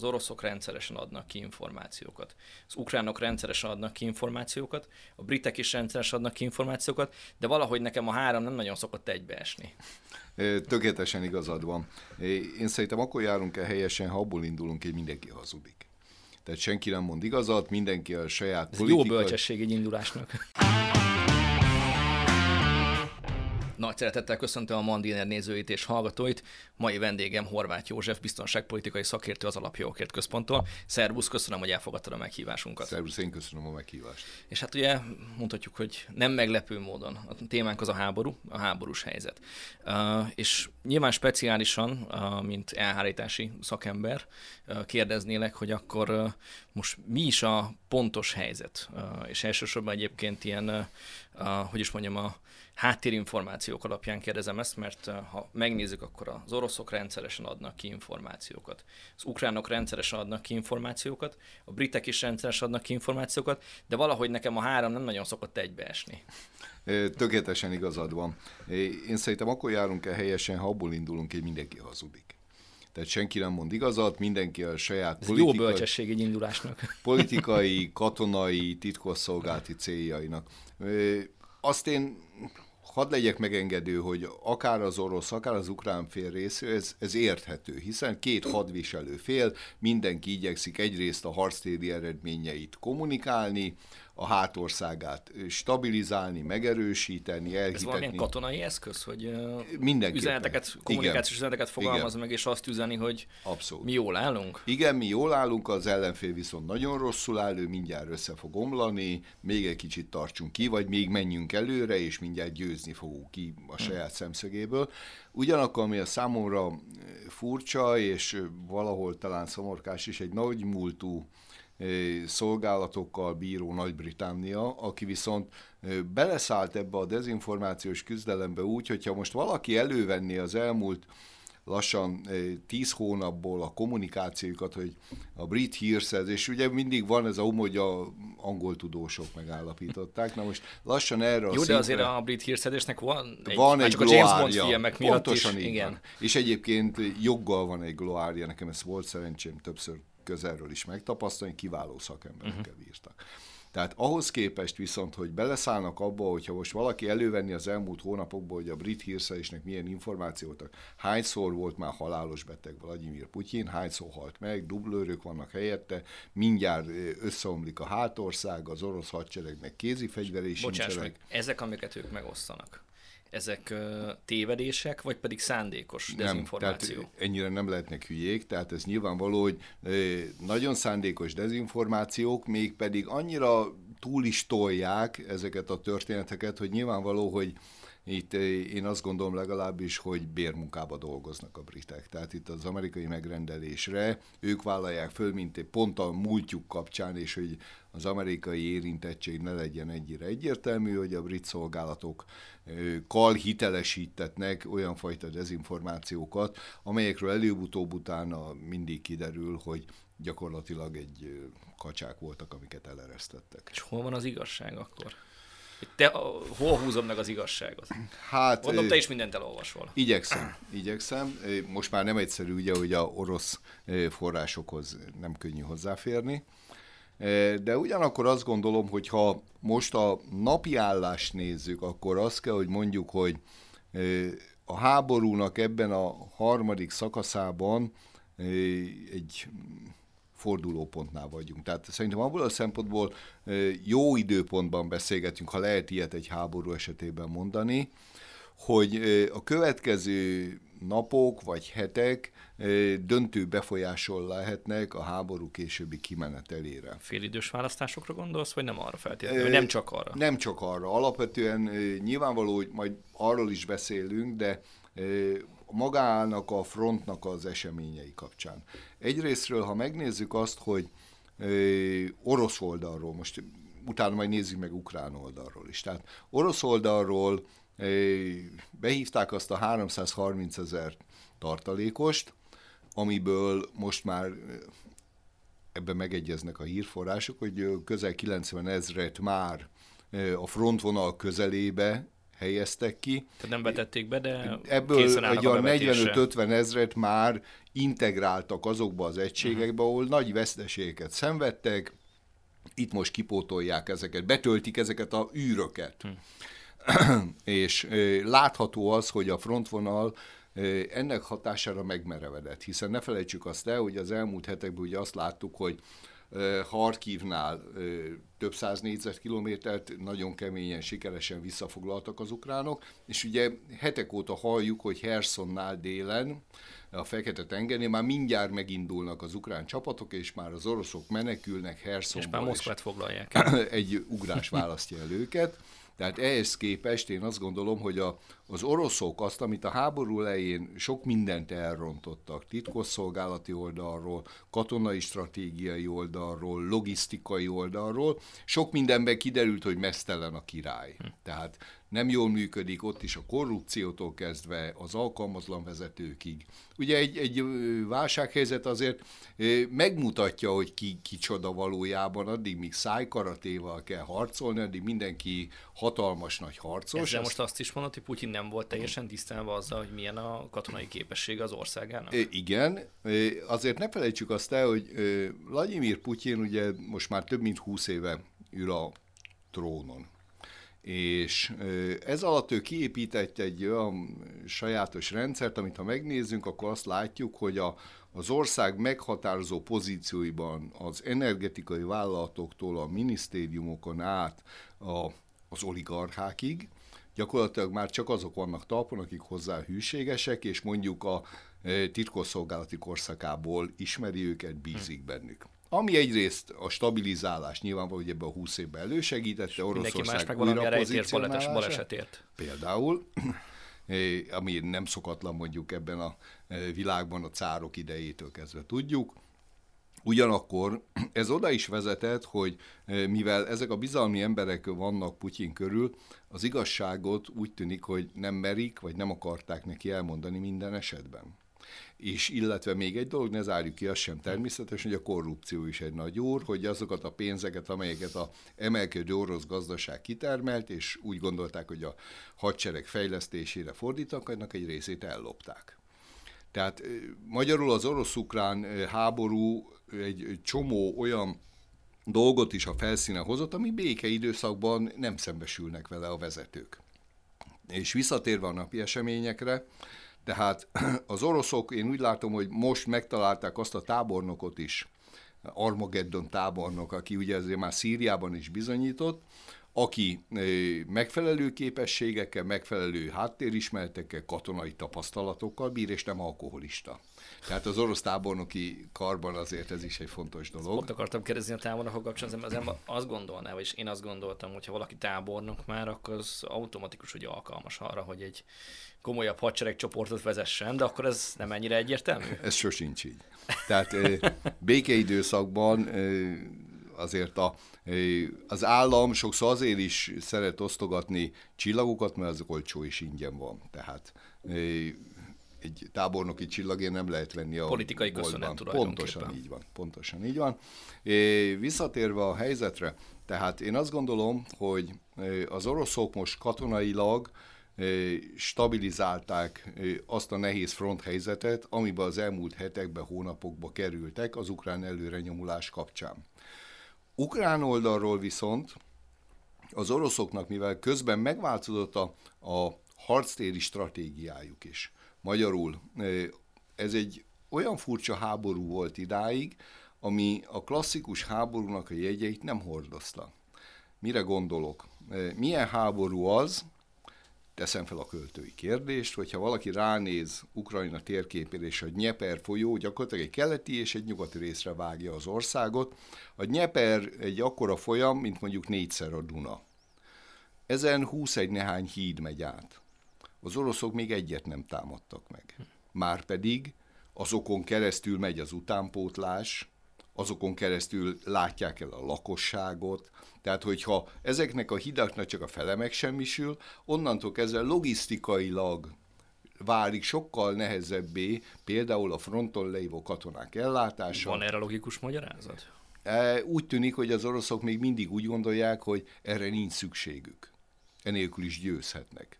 Az oroszok rendszeresen adnak ki információkat, az ukránok rendszeresen adnak ki információkat, a britek is rendszeresen adnak ki információkat, de valahogy nekem a három nem nagyon szokott egybeesni. Tökéletesen igazad van. Én szerintem akkor járunk el helyesen, ha abból indulunk, hogy mindenki hazudik. Tehát senki nem mond igazat, mindenki a saját Ez politikai... jó bölcsesség egy indulásnak. Nagy szeretettel köszöntöm a Mandiner nézőit és hallgatóit. Mai vendégem Horváth József, biztonságpolitikai szakértő az Alapjogokért Központtól. Szervusz, köszönöm, hogy elfogadtad a meghívásunkat. Szervusz, én köszönöm a meghívást. És hát ugye mondhatjuk, hogy nem meglepő módon. A témánk az a háború, a háborús helyzet. És nyilván speciálisan, mint elhárítási szakember, kérdeznélek, hogy akkor most mi is a pontos helyzet? És elsősorban egyébként ilyen, hogy is mondjam, a háttérinformációk alapján kérdezem ezt, mert ha megnézzük, akkor az oroszok rendszeresen adnak ki információkat. Az ukránok rendszeresen adnak ki információkat, a britek is rendszeresen adnak ki információkat, de valahogy nekem a három nem nagyon szokott egybeesni. Tökéletesen igazad van. Én szerintem akkor járunk el helyesen, ha abból indulunk, hogy mindenki hazudik. Tehát senki nem mond igazat, mindenki a saját Ez politikai, jó bölcsesség egy indulásnak. politikai, katonai, titkosszolgálati céljainak. Azt én hadd legyek megengedő, hogy akár az orosz, akár az ukrán fél részű, ez, ez érthető, hiszen két hadviselő fél, mindenki igyekszik egyrészt a harctéri eredményeit kommunikálni, a hátországát stabilizálni, megerősíteni, elhitetni. Ez valamilyen katonai eszköz, hogy üzeneteket, kommunikációs Igen. üzeneteket fogalmaz Igen. meg, és azt üzeni, hogy Abszolút. mi jól állunk? Igen, mi jól állunk, az ellenfél viszont nagyon rosszul áll, ő mindjárt össze fog omlani, még egy kicsit tartsunk ki, vagy még menjünk előre, és mindjárt győzni fogunk ki a hm. saját hmm. szemszögéből. Ugyanakkor, ami a számomra furcsa, és valahol talán szomorkás is, egy nagy múltú szolgálatokkal bíró Nagy-Britannia, aki viszont beleszállt ebbe a dezinformációs küzdelembe úgy, hogyha most valaki elővenni az elmúlt lassan tíz hónapból a kommunikációkat, hogy a brit hírszerz, és ugye mindig van ez a um, hogy a angol tudósok megállapították. Na most lassan erre a Jó, de azért a brit hírszerzésnek van egy, van egy csak a James Bond filmek miatt Pontosan is. Igen. Van. És egyébként joggal van egy gloária, nekem ez volt szerencsém többször közelről is megtapasztalni, kiváló szakemberekkel uh-huh. bírtak. Tehát ahhoz képest viszont, hogy beleszállnak abba, hogyha most valaki elővenni az elmúlt hónapokból, hogy a brit hírszerésnek milyen információt, hányszor volt már halálos beteg Vladimir Putyin, hányszor halt meg, dublőrök vannak helyette, mindjárt összeomlik a hátország, az orosz hadseregnek kézi fegyveré sincsenek. Meg, ezek, amiket ők megosztanak ezek tévedések, vagy pedig szándékos dezinformáció? Nem, tehát ennyire nem lehetnek hülyék, tehát ez nyilvánvaló, hogy nagyon szándékos dezinformációk, még pedig annyira túl is tolják ezeket a történeteket, hogy nyilvánvaló, hogy itt én azt gondolom legalábbis, hogy bérmunkába dolgoznak a britek. Tehát itt az amerikai megrendelésre ők vállalják föl, mint egy pont a múltjuk kapcsán, és hogy az amerikai érintettség ne legyen ennyire egyértelmű, hogy a brit szolgálatok kal hitelesítetnek olyan fajta dezinformációkat, amelyekről előbb-utóbb utána mindig kiderül, hogy gyakorlatilag egy kacsák voltak, amiket eleresztettek. És hol van az igazság akkor? Te, hol húzom meg az igazságot? Hát, Mondom, te is mindent elolvasol. Igyekszem, igyekszem. Most már nem egyszerű, ugye, hogy a orosz forrásokhoz nem könnyű hozzáférni. De ugyanakkor azt gondolom, hogy ha most a napi állást nézzük, akkor azt kell, hogy mondjuk, hogy a háborúnak ebben a harmadik szakaszában egy fordulópontnál vagyunk. Tehát szerintem abból a szempontból jó időpontban beszélgetünk, ha lehet ilyet egy háború esetében mondani, hogy a következő napok vagy hetek döntő befolyásol lehetnek a háború későbbi kimenetelére. Félidős választásokra gondolsz, vagy nem arra feltétlenül? Nem csak arra? Nem csak arra. Alapvetően nyilvánvaló, hogy majd arról is beszélünk, de magának a frontnak az eseményei kapcsán. Egyrésztről, ha megnézzük azt, hogy orosz oldalról, most utána majd nézzük meg ukrán oldalról is. Tehát orosz oldalról behívták azt a 330 ezer tartalékost, amiből most már ebben megegyeznek a hírforrások, hogy közel 90 ezret már a frontvonal közelébe helyeztek ki. Tehát nem vetették be, de Ebből egy olyan 45-50 ezret már integráltak azokba az egységekbe, ahol nagy veszteségeket szenvedtek, itt most kipótolják ezeket, betöltik ezeket a űröket. Hm. és látható az, hogy a frontvonal ennek hatására megmerevedett, hiszen ne felejtsük azt el, hogy az elmúlt hetekben ugye azt láttuk, hogy Harkivnál több száz négyzetkilométert nagyon keményen, sikeresen visszafoglaltak az ukránok, és ugye hetek óta halljuk, hogy Hersonnál délen, a Fekete-tengernél már mindjárt megindulnak az ukrán csapatok, és már az oroszok menekülnek Hersonból. És már Moszkvát foglalják. Egy ugrás választja el őket. Tehát ehhez képest én azt gondolom, hogy a, az oroszok azt, amit a háború elején sok mindent elrontottak, titkosszolgálati oldalról, katonai stratégiai oldalról, logisztikai oldalról, sok mindenben kiderült, hogy mesztelen a király. Hm. Tehát nem jól működik, ott is a korrupciótól kezdve az alkalmatlan vezetőkig. Ugye egy, egy válsághelyzet azért megmutatja, hogy ki kicsoda valójában, addig míg szájkaratéval kell harcolni, addig mindenki hatalmas nagy harcos. Ezzel most azt is mondod, hogy Putyin nem volt teljesen tisztában azzal, hogy milyen a katonai képessége az országának? Igen, azért ne felejtsük azt el, hogy Vladimir Putyin ugye most már több mint húsz éve ül a trónon és ez alatt ő kiépített egy olyan sajátos rendszert, amit ha megnézzünk, akkor azt látjuk, hogy a, az ország meghatározó pozícióiban az energetikai vállalatoktól a minisztériumokon át a, az oligarchákig, gyakorlatilag már csak azok vannak talpon, akik hozzá hűségesek, és mondjuk a titkosszolgálati korszakából ismeri őket, bízik bennük. Ami egyrészt a stabilizálás nyilvánvaló, hogy ebben a 20 évben elősegítette Oroszország újra balesetért. Például, ami nem szokatlan mondjuk ebben a e, világban a cárok idejétől kezdve tudjuk. Ugyanakkor ez oda is vezetett, hogy e, mivel ezek a bizalmi emberek vannak Putyin körül, az igazságot úgy tűnik, hogy nem merik, vagy nem akarták neki elmondani minden esetben és illetve még egy dolog, ne zárjuk ki, az sem természetes, hogy a korrupció is egy nagy úr, hogy azokat a pénzeket, amelyeket a emelkedő orosz gazdaság kitermelt, és úgy gondolták, hogy a hadsereg fejlesztésére fordítanak, annak egy részét ellopták. Tehát magyarul az orosz-ukrán háború egy csomó olyan dolgot is a felszíne hozott, ami békeidőszakban nem szembesülnek vele a vezetők. És visszatérve a napi eseményekre, tehát az oroszok, én úgy látom, hogy most megtalálták azt a tábornokot is, Armageddon tábornok, aki ugye azért már Szíriában is bizonyított, aki megfelelő képességekkel, megfelelő háttérismeretekkel, katonai tapasztalatokkal bír, és nem alkoholista. Tehát az orosz tábornoki karban azért ez is egy fontos dolog. Ott akartam kérdezni a tábornokok kapcsolatban, az ember azt gondolná, vagy én azt gondoltam, hogy ha valaki tábornok már, akkor az automatikus, hogy alkalmas arra, hogy egy komolyabb hadseregcsoportot vezessen, de akkor ez nem ennyire egyértelmű? Ez sosincs így. Tehát békeidőszakban azért a, az állam sokszor azért is szeret osztogatni csillagokat, mert az olcsó és ingyen van. Tehát egy tábornoki csillagért nem lehet venni a Politikai köszönet Pontosan így van, pontosan így van. É, visszatérve a helyzetre, tehát én azt gondolom, hogy az oroszok most katonailag stabilizálták azt a nehéz fronthelyzetet, amiben az elmúlt hetekben, hónapokban kerültek az ukrán előrenyomulás kapcsán. Ukrán oldalról viszont az oroszoknak, mivel közben megváltozott a, a harctéri stratégiájuk is, Magyarul ez egy olyan furcsa háború volt idáig, ami a klasszikus háborúnak a jegyeit nem hordozta. Mire gondolok? Milyen háború az, teszem fel a költői kérdést, hogyha valaki ránéz Ukrajna térképére, és a Nyeper folyó gyakorlatilag egy keleti és egy nyugati részre vágja az országot. A Nyeper egy akkora folyam, mint mondjuk négyszer a Duna. Ezen 21 nehány híd megy át. Az oroszok még egyet nem támadtak meg. Márpedig azokon keresztül megy az utánpótlás, azokon keresztül látják el a lakosságot, tehát hogyha ezeknek a hidaknak csak a fele megsemmisül, onnantól kezdve logisztikailag válik sokkal nehezebbé például a fronton lévő katonák ellátása. Van erre logikus magyarázat? E, úgy tűnik, hogy az oroszok még mindig úgy gondolják, hogy erre nincs szükségük. enélkül is győzhetnek.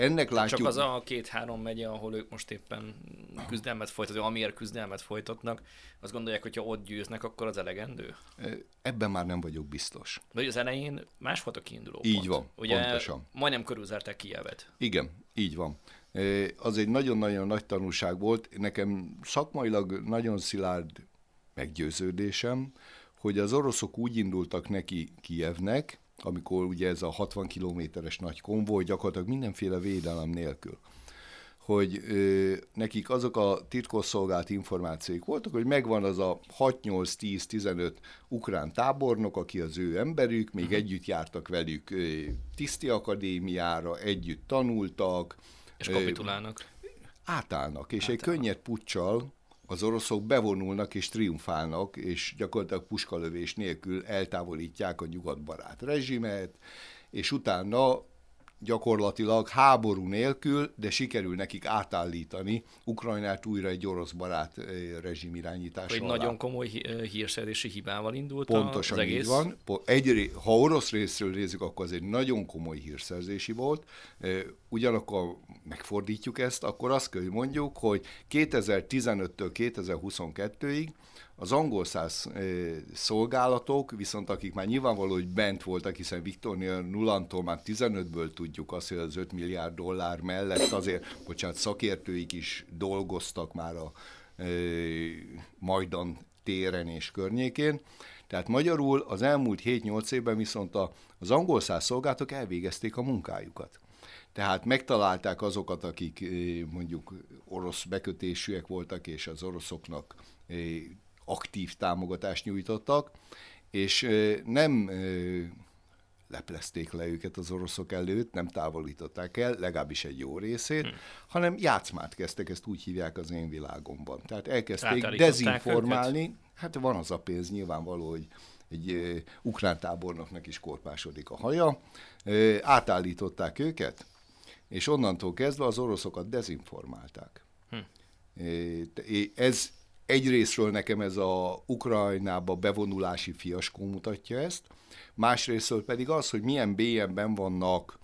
Ennek látjuk... Csak az a két-három megye, ahol ők most éppen küzdelmet folytatnak, amiért küzdelmet folytatnak, azt gondolják, hogy ha ott győznek, akkor az elegendő? Ebben már nem vagyok biztos. De az elején más volt a kiinduló Így pont. van, Ugye pontosan. majdnem körülzárták Kijevet. Igen, így van. Az egy nagyon-nagyon nagy tanulság volt. Nekem szakmailag nagyon szilárd meggyőződésem, hogy az oroszok úgy indultak neki Kijevnek, amikor ugye ez a 60 kilométeres nagy konvoj gyakorlatilag mindenféle védelem nélkül, hogy ö, nekik azok a titkosszolgált információik voltak, hogy megvan az a 6-8-10-15 ukrán tábornok, aki az ő emberük, még uh-huh. együtt jártak velük ö, tiszti akadémiára, együtt tanultak. És kapitulálnak. Ö, átállnak, és átállnak. egy könnyed puccsal az oroszok bevonulnak és triumfálnak, és gyakorlatilag puskalövés nélkül eltávolítják a nyugatbarát rezsimet, és utána gyakorlatilag háború nélkül, de sikerül nekik átállítani Ukrajnát újra egy orosz barát eh, rezsim irányítása Hogy nagyon komoly eh, hírszerzési hibával indult Pontosan az egész. így van. Egy, ha orosz részről nézzük, akkor az egy nagyon komoly hírszerzési volt. Ugyanakkor megfordítjuk ezt, akkor azt kell, hogy mondjuk, hogy 2015-től 2022-ig az angol száz szolgálatok, viszont akik már nyilvánvaló, hogy bent voltak, hiszen Viktornia Nullantól már 15-ből tudjuk azt, hogy az 5 milliárd dollár mellett azért, bocsánat, szakértőik is dolgoztak már a Majdan téren és környékén. Tehát magyarul az elmúlt 7-8 évben viszont az angol száz szolgálatok elvégezték a munkájukat. Tehát megtalálták azokat, akik mondjuk orosz bekötésűek voltak, és az oroszoknak aktív támogatást nyújtottak, és nem leplezték le őket az oroszok előtt, nem távolították el, legalábbis egy jó részét, hmm. hanem játszmát kezdtek, ezt úgy hívják az én világomban. Tehát elkezdték dezinformálni, őket? hát van az a pénz nyilvánvaló, hogy egy uh, ukrán tábornoknak is korpásodik a haja, uh, átállították őket, és onnantól kezdve az oroszokat dezinformálták. Hm. Ez egyrésztről nekem ez a Ukrajnába bevonulási fiaskó mutatja ezt, másrésztről pedig az, hogy milyen bélyenben vannak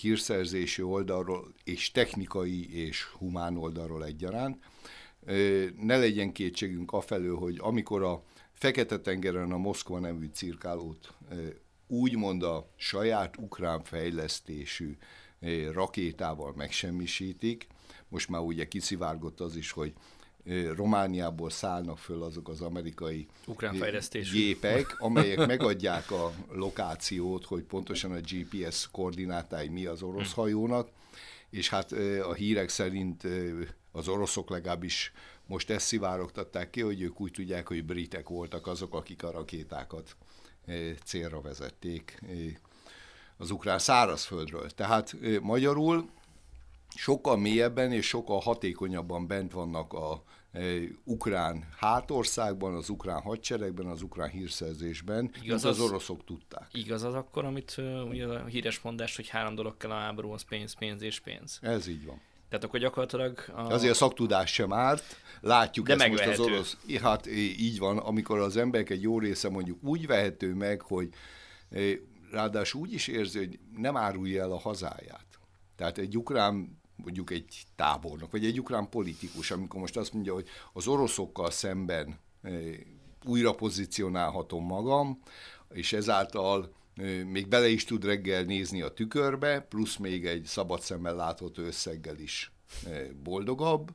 hírszerzési oldalról, és technikai és humán oldalról egyaránt. Ne legyen kétségünk afelől, hogy amikor a Fekete-tengeren a Moszkva nevű cirkálót úgymond a saját ukrán fejlesztésű rakétával megsemmisítik, most már ugye kiszivárgott az is, hogy Romániából szállnak föl azok az amerikai gépek, amelyek megadják a lokációt, hogy pontosan a GPS koordinátái mi az orosz hm. hajónak, és hát a hírek szerint az oroszok legalábbis most ezt szivárogtatták ki, hogy ők úgy tudják, hogy britek voltak azok, akik a rakétákat célra vezették az ukrán szárazföldről. Tehát magyarul sokkal mélyebben és sokkal hatékonyabban bent vannak a ukrán hátországban, az ukrán hadseregben, az ukrán hírszerzésben, igaz az, az oroszok tudták. Igaz az akkor, amit ugye a híres mondás, hogy három dolog kell a háborúhoz, pénz, pénz és pénz. Ez így van. Tehát akkor gyakorlatilag... A... Azért a szaktudás sem árt, látjuk De ezt most az orosz... Hát így van, amikor az emberek egy jó része mondjuk úgy vehető meg, hogy ráadásul úgy is érzi, hogy nem árulja el a hazáját. Tehát egy ukrán mondjuk egy tábornok, vagy egy ukrán politikus, amikor most azt mondja, hogy az oroszokkal szemben eh, újra pozícionálhatom magam, és ezáltal eh, még bele is tud reggel nézni a tükörbe, plusz még egy szabad szemmel látható összeggel is eh, boldogabb,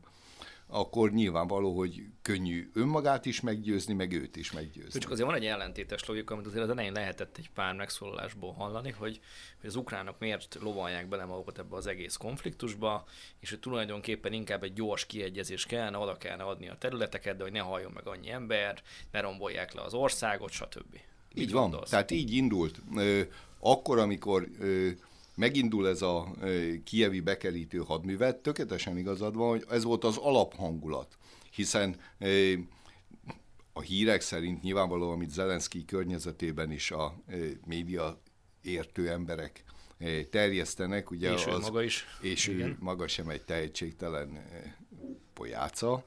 akkor nyilvánvaló, hogy könnyű önmagát is meggyőzni, meg őt is meggyőzni. Csak azért van egy ellentétes logika, amit azért az elején lehetett egy pár megszólalásból hallani, hogy, hogy az ukránok miért lovalják bele magukat ebbe az egész konfliktusba, és hogy tulajdonképpen inkább egy gyors kiegyezés kellene, oda kellene adni a területeket, de hogy ne halljon meg annyi ember, ne rombolják le az országot, stb. Így, így van, gondolsz? tehát így indult. Akkor, amikor megindul ez a kievi bekerítő hadművet, tökéletesen igazad van, hogy ez volt az alaphangulat, hiszen a hírek szerint nyilvánvalóan, amit Zelenszky környezetében is a média értő emberek terjesztenek, ugye és az, maga is. És Igen. ő maga sem egy tehetségtelen pojáca,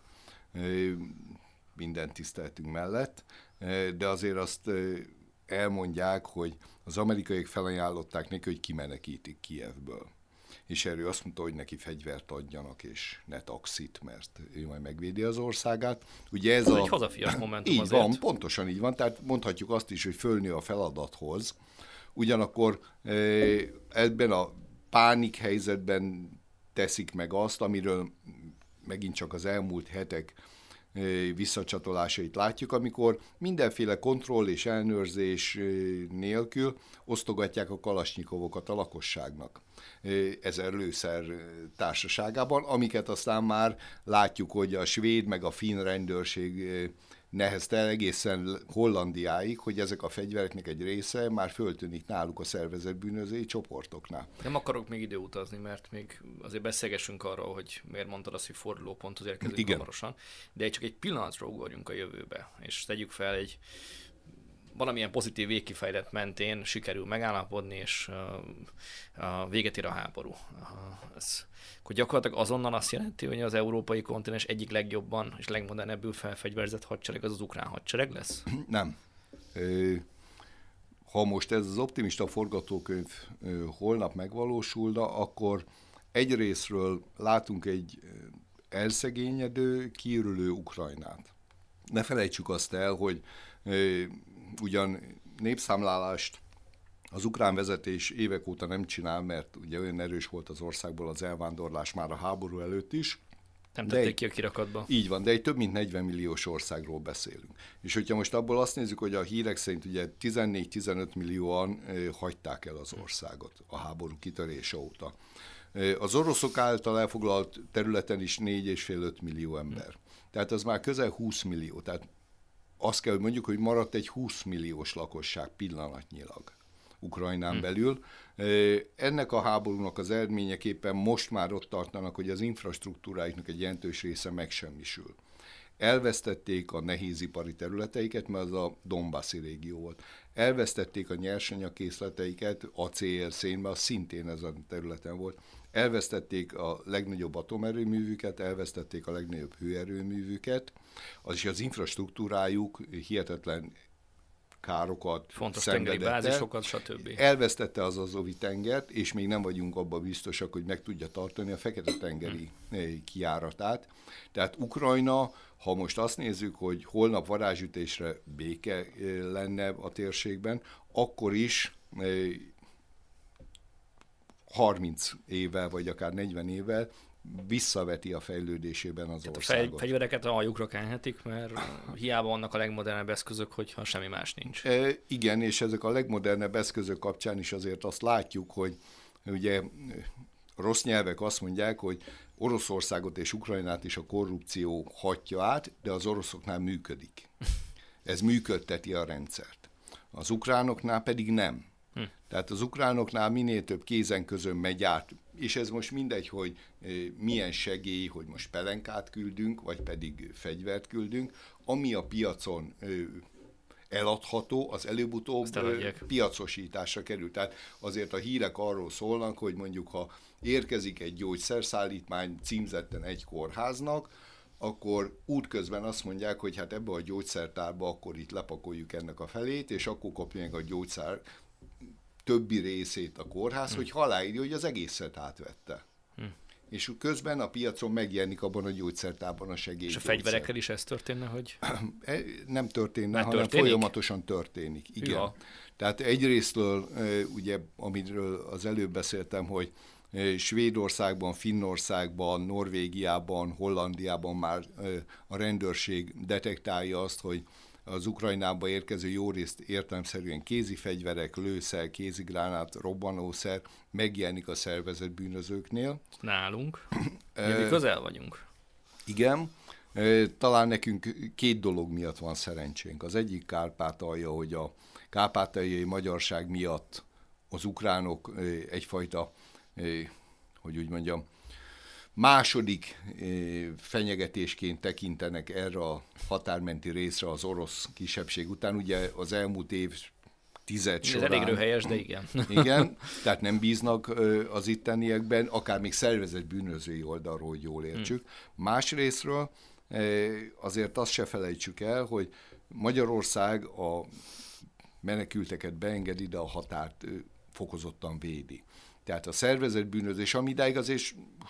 minden tiszteltünk mellett, de azért azt elmondják, hogy az amerikaiak felajánlották neki, hogy kimenekítik Kievből. És erről azt mondta, hogy neki fegyvert adjanak, és ne taxit, mert ő majd megvédi az országát. Ugye ez, ez a... egy hazafias momentum Így azért. van, pontosan így van. Tehát mondhatjuk azt is, hogy fölnő a feladathoz. Ugyanakkor ebben a pánik helyzetben teszik meg azt, amiről megint csak az elmúlt hetek visszacsatolásait látjuk, amikor mindenféle kontroll és elnőrzés nélkül osztogatják a kalasnyikovokat a lakosságnak ezer lőszer társaságában, amiket aztán már látjuk, hogy a svéd meg a finn rendőrség nehezte el egészen Hollandiáig, hogy ezek a fegyvereknek egy része már föltűnik náluk a szervezett bűnözői csoportoknál. Nem akarok még időutazni, mert még azért beszélgessünk arról, hogy miért mondtad azt, hogy fordulóponthoz érkezünk Igen. hamarosan, de csak egy pillanatra ugorjunk a jövőbe, és tegyük fel egy valamilyen pozitív végkifejlet mentén sikerül megállapodni, és uh, véget ér a háború. Uh, ez, akkor gyakorlatilag azonnal azt jelenti, hogy az európai kontinens egyik legjobban és legmodernebbül felfegyverzett hadsereg az az ukrán hadsereg lesz? Nem. Ha most ez az optimista forgatókönyv holnap megvalósulna, akkor egyrésztről látunk egy elszegényedő, kiürülő Ukrajnát. Ne felejtsük azt el, hogy ugyan népszámlálást az ukrán vezetés évek óta nem csinál, mert ugye olyan erős volt az országból az elvándorlás már a háború előtt is. Nem tették egy, ki a kirakatba. Így van, de egy több mint 40 milliós országról beszélünk. És hogyha most abból azt nézzük, hogy a hírek szerint ugye 14-15 millióan hagyták el az országot a háború kitörése óta. Az oroszok által elfoglalt területen is 4,5-5 millió ember. Tehát az már közel 20 millió. Tehát azt kell, hogy mondjuk, hogy maradt egy 20 milliós lakosság pillanatnyilag. Ukrajnán hmm. belül. Ennek a háborúnak az eredményeképpen most már ott tartanak, hogy az infrastruktúráiknak egy jelentős része megsemmisül. Elvesztették a nehézipari területeiket, mert az a Donbassi régió volt. Elvesztették a nyersanyagkészleteiket, acél, szénbe, az szintén ez a területen volt. Elvesztették a legnagyobb atomerőművüket, elvesztették a legnagyobb hőerőművüket, az is az infrastruktúrájuk hihetetlen károkat Fontos tengeri bázisokat, stb. Elvesztette az Azovi tengert, és még nem vagyunk abban biztosak, hogy meg tudja tartani a Fekete-tengeri hmm. kiáratát. Tehát Ukrajna, ha most azt nézzük, hogy holnap varázsütésre béke eh, lenne a térségben, akkor is 30 eh, évvel, vagy akár 40 évvel visszaveti a fejlődésében az Tehát országot. A fegyvereket a hajukra kenhetik, mert hiába vannak a legmodernebb eszközök, hogyha semmi más nincs. E, igen, és ezek a legmodernebb eszközök kapcsán is azért azt látjuk, hogy ugye rossz nyelvek azt mondják, hogy Oroszországot és Ukrajnát is a korrupció hatja át, de az oroszoknál működik. Ez működteti a rendszert. Az ukránoknál pedig nem. Hm. Tehát az ukránoknál minél több kézen közön megy át, és ez most mindegy, hogy milyen segély, hogy most pelenkát küldünk, vagy pedig fegyvert küldünk, ami a piacon eladható, az előbb-utóbb piacosításra kerül. Tehát azért a hírek arról szólnak, hogy mondjuk ha érkezik egy gyógyszerszállítmány címzetten egy kórháznak, akkor útközben azt mondják, hogy hát ebbe a gyógyszertárba akkor itt lepakoljuk ennek a felét, és akkor kapja meg a gyógyszer többi részét a kórház, hmm. hogy haláírja, hogy az egészet átvette. Hmm. És közben a piacon megjelenik abban a gyógyszertában a segély. És a fegyverekkel is ez történne, hogy? E, nem történne, Már hanem történik? folyamatosan történik. Igen. Ja. Tehát egyrésztől, ugye, amiről az előbb beszéltem, hogy Svédországban, Finnországban, Norvégiában, Hollandiában már a rendőrség detektálja azt, hogy az Ukrajnába érkező jó részt értelmszerűen kézi fegyverek, lőszer, kézigránát, robbanószer megjelenik a szervezett bűnözőknél. Nálunk. Mi közel vagyunk. Igen. Talán nekünk két dolog miatt van szerencsénk. Az egyik Kárpátalja, hogy a kárpátaljai magyarság miatt az ukránok egyfajta, hogy úgy mondjam, második eh, fenyegetésként tekintenek erre a határmenti részre az orosz kisebbség után. Ugye az elmúlt év tized során. Ez elég röhelyes, de igen. Igen, tehát nem bíznak az itteniekben, akár még szervezett bűnözői oldalról, hogy jól értsük. Hmm. Másrésztről azért azt se felejtsük el, hogy Magyarország a menekülteket beengedi, de a határt fokozottan védi. Tehát a szervezett bűnözés, ami idáig azért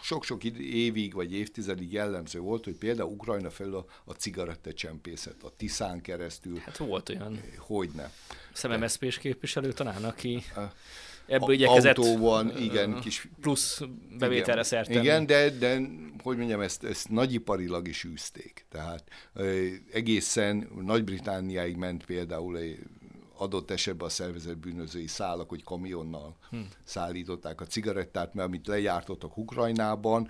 sok-sok évig vagy évtizedig jellemző volt, hogy például Ukrajna felül a, a cigarettacsempészet, a Tiszán keresztül. Hát volt olyan. Hogyne. Szememeszpés képviselő talán, aki ebből igyekezett autóban, igen, kis plusz bevételre szert Igen, de, de hogy mondjam, ezt, ezt nagyiparilag is űzték. Tehát egészen Nagy-Britániáig ment például adott esetben a szervezett bűnözői szállak, hogy kamionnal hm. szállították a cigarettát, mert amit lejártottak Ukrajnában,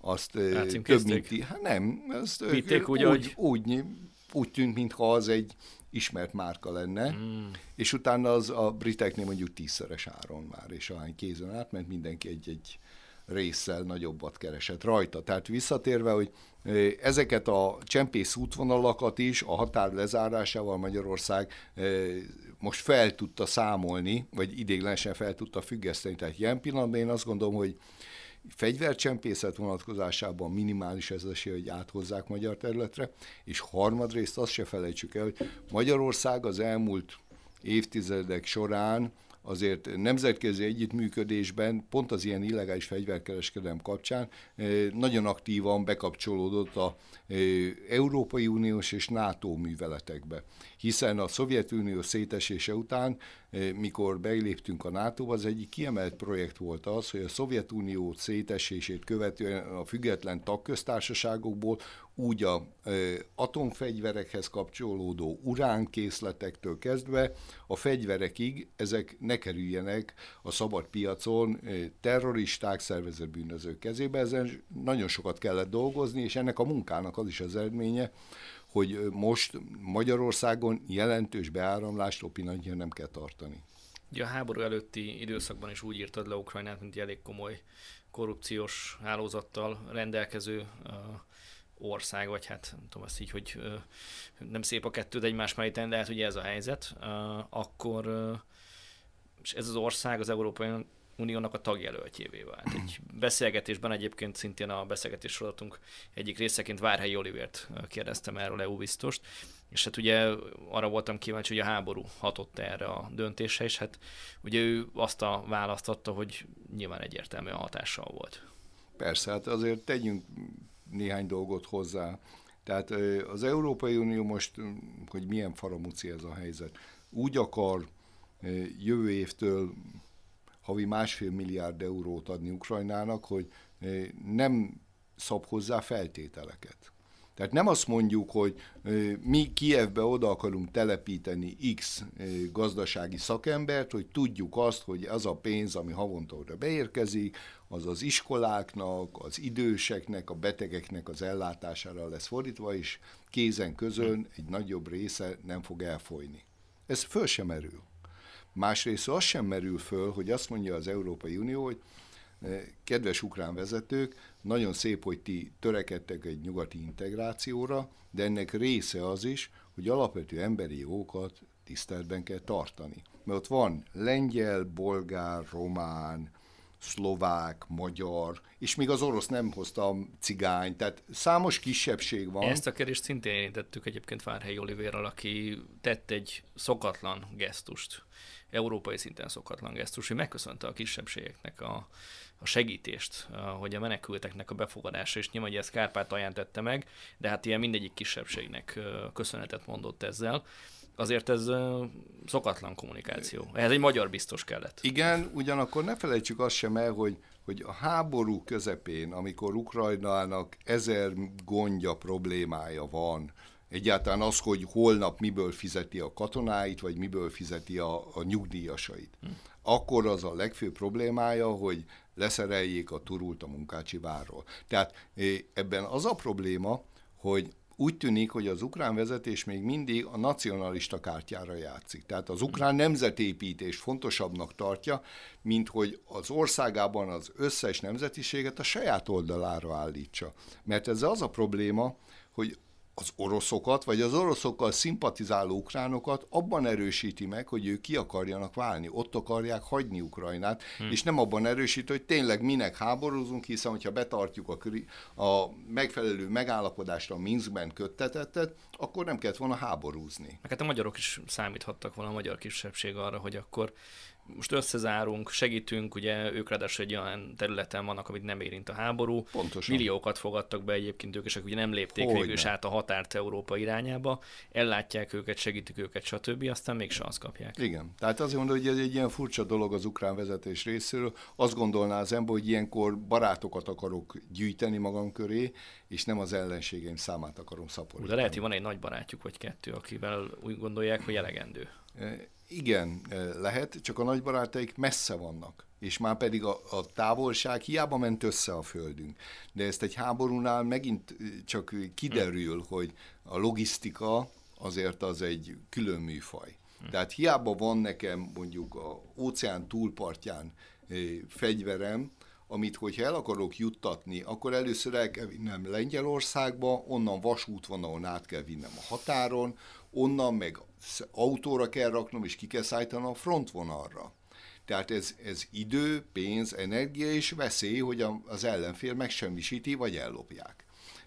azt több mint... Hát nem, azt Vitték úgy, úgy, úgy, úgy tűnt, mintha az egy ismert márka lenne, mm. és utána az a briteknél mondjuk tízszeres áron már, és ahány kézen átment, mindenki egy-egy résszel nagyobbat keresett rajta. Tehát visszatérve, hogy ezeket a csempész útvonalakat is a határ lezárásával Magyarország most fel tudta számolni, vagy idéglenesen fel tudta függeszteni. Tehát ilyen pillanatban én azt gondolom, hogy fegyvercsempészet vonatkozásában minimális ez esély, hogy áthozzák magyar területre, és harmadrészt azt se felejtsük el, hogy Magyarország az elmúlt évtizedek során azért nemzetközi együttműködésben, pont az ilyen illegális fegyverkereskedelem kapcsán nagyon aktívan bekapcsolódott a Európai Uniós és NATO műveletekbe. Hiszen a Szovjetunió szétesése után, mikor beléptünk a NATO-ba, az egyik kiemelt projekt volt az, hogy a Szovjetunió szétesését követően a független tagköztársaságokból úgy a atomfegyverekhez kapcsolódó uránkészletektől kezdve a fegyverekig ezek ne kerüljenek a szabad piacon terroristák, szervezett bűnözők kezébe. Ezen nagyon sokat kellett dolgozni, és ennek a munkának az is az eredménye, hogy most Magyarországon jelentős beáramlást pillanatnyilag nem kell tartani. Ugye a háború előtti időszakban is úgy írtad le Ukrajnát, mint elég komoly korrupciós hálózattal rendelkező ország, vagy hát nem tudom azt így, hogy nem szép a kettő, de egymás mellé de hát ugye ez a helyzet, akkor és ez az ország az Európai Uniónak a tagjelöltjévé vált. Egy beszélgetésben egyébként szintén a beszélgetés sorozatunk egyik részeként Várhelyi Olivért kérdeztem erről EU biztost, és hát ugye arra voltam kíváncsi, hogy a háború hatott erre a döntése, és hát ugye ő azt a választotta, hogy nyilván egyértelműen hatással volt. Persze, hát azért tegyünk néhány dolgot hozzá. Tehát az Európai Unió most, hogy milyen faramúci ez a helyzet, úgy akar jövő évtől havi másfél milliárd eurót adni Ukrajnának, hogy nem szab hozzá feltételeket. Tehát nem azt mondjuk, hogy mi Kievbe oda akarunk telepíteni X gazdasági szakembert, hogy tudjuk azt, hogy az a pénz, ami havonta oda beérkezik, az az iskoláknak, az időseknek, a betegeknek az ellátására lesz fordítva, és kézen közön egy nagyobb része nem fog elfolyni. Ez föl sem merül. Másrészt az sem merül föl, hogy azt mondja az Európai Unió, hogy kedves ukrán vezetők, nagyon szép, hogy ti törekedtek egy nyugati integrációra, de ennek része az is, hogy alapvető emberi jogokat tiszteletben kell tartani. Mert ott van lengyel, bolgár, román, szlovák, magyar, és még az orosz nem hoztam cigány, tehát számos kisebbség van. Ezt a kérdést szintén érintettük egyébként Várhely Olivérral, aki tett egy szokatlan gesztust, európai szinten szokatlan gesztus, hogy megköszönte a kisebbségeknek a, a segítést, hogy a menekülteknek a befogadása, és nyilván, hogy ezt Kárpátalján tette meg, de hát ilyen mindegyik kisebbségnek köszönetet mondott ezzel. Azért ez szokatlan kommunikáció. Ehhez egy magyar biztos kellett. Igen, ugyanakkor ne felejtsük azt sem el, hogy hogy a háború közepén, amikor Ukrajnának ezer gondja, problémája van, egyáltalán az, hogy holnap miből fizeti a katonáit, vagy miből fizeti a, a nyugdíjasait, hm. akkor az a legfőbb problémája, hogy leszereljék a turult a munkácsi várról. Tehát ebben az a probléma, hogy úgy tűnik, hogy az ukrán vezetés még mindig a nacionalista kártyára játszik. Tehát az ukrán nemzetépítés fontosabbnak tartja, mint hogy az országában az összes nemzetiséget a saját oldalára állítsa. Mert ez az a probléma, hogy az oroszokat, vagy az oroszokkal szimpatizáló ukránokat abban erősíti meg, hogy ők ki akarjanak válni, ott akarják hagyni Ukrajnát, hmm. és nem abban erősít, hogy tényleg minek háborúzunk, hiszen hogyha betartjuk a, a megfelelő megállapodásra a Minskben köttetettet, akkor nem kellett volna háborúzni. Hát a magyarok is számíthattak volna, a magyar kisebbség arra, hogy akkor most összezárunk, segítünk, ugye ők ráadásul egy olyan területen vannak, amit nem érint a háború. Pontosan. Milliókat fogadtak be egyébként ők, és ugye nem lépték Hogyne. végül is át a határt Európa irányába, ellátják őket, segítik őket, stb. Aztán mégse azt kapják. Igen. Tehát azt gondolom, hogy ez egy ilyen furcsa dolog az ukrán vezetés részéről. Azt gondolná az ember, hogy ilyenkor barátokat akarok gyűjteni magam köré, és nem az ellenségeim számát akarom szaporítani. De lehet, hogy van egy nagy barátjuk vagy kettő, akivel úgy gondolják, hogy elegendő. Igen, lehet, csak a nagybarátaik messze vannak, és már pedig a, a távolság hiába ment össze a földünk. De ezt egy háborúnál megint csak kiderül, hogy a logisztika azért az egy külön műfaj. Tehát hiába van nekem mondjuk a óceán túlpartján fegyverem, amit hogyha el akarok juttatni, akkor először el kell vinnem Lengyelországba, onnan vasút van, ahol át kell vinnem a határon, onnan meg autóra kell raknom, és ki kell szállítanom a frontvonalra. Tehát ez, ez idő, pénz, energia és veszély, hogy az ellenfél megsemmisíti, vagy ellopják.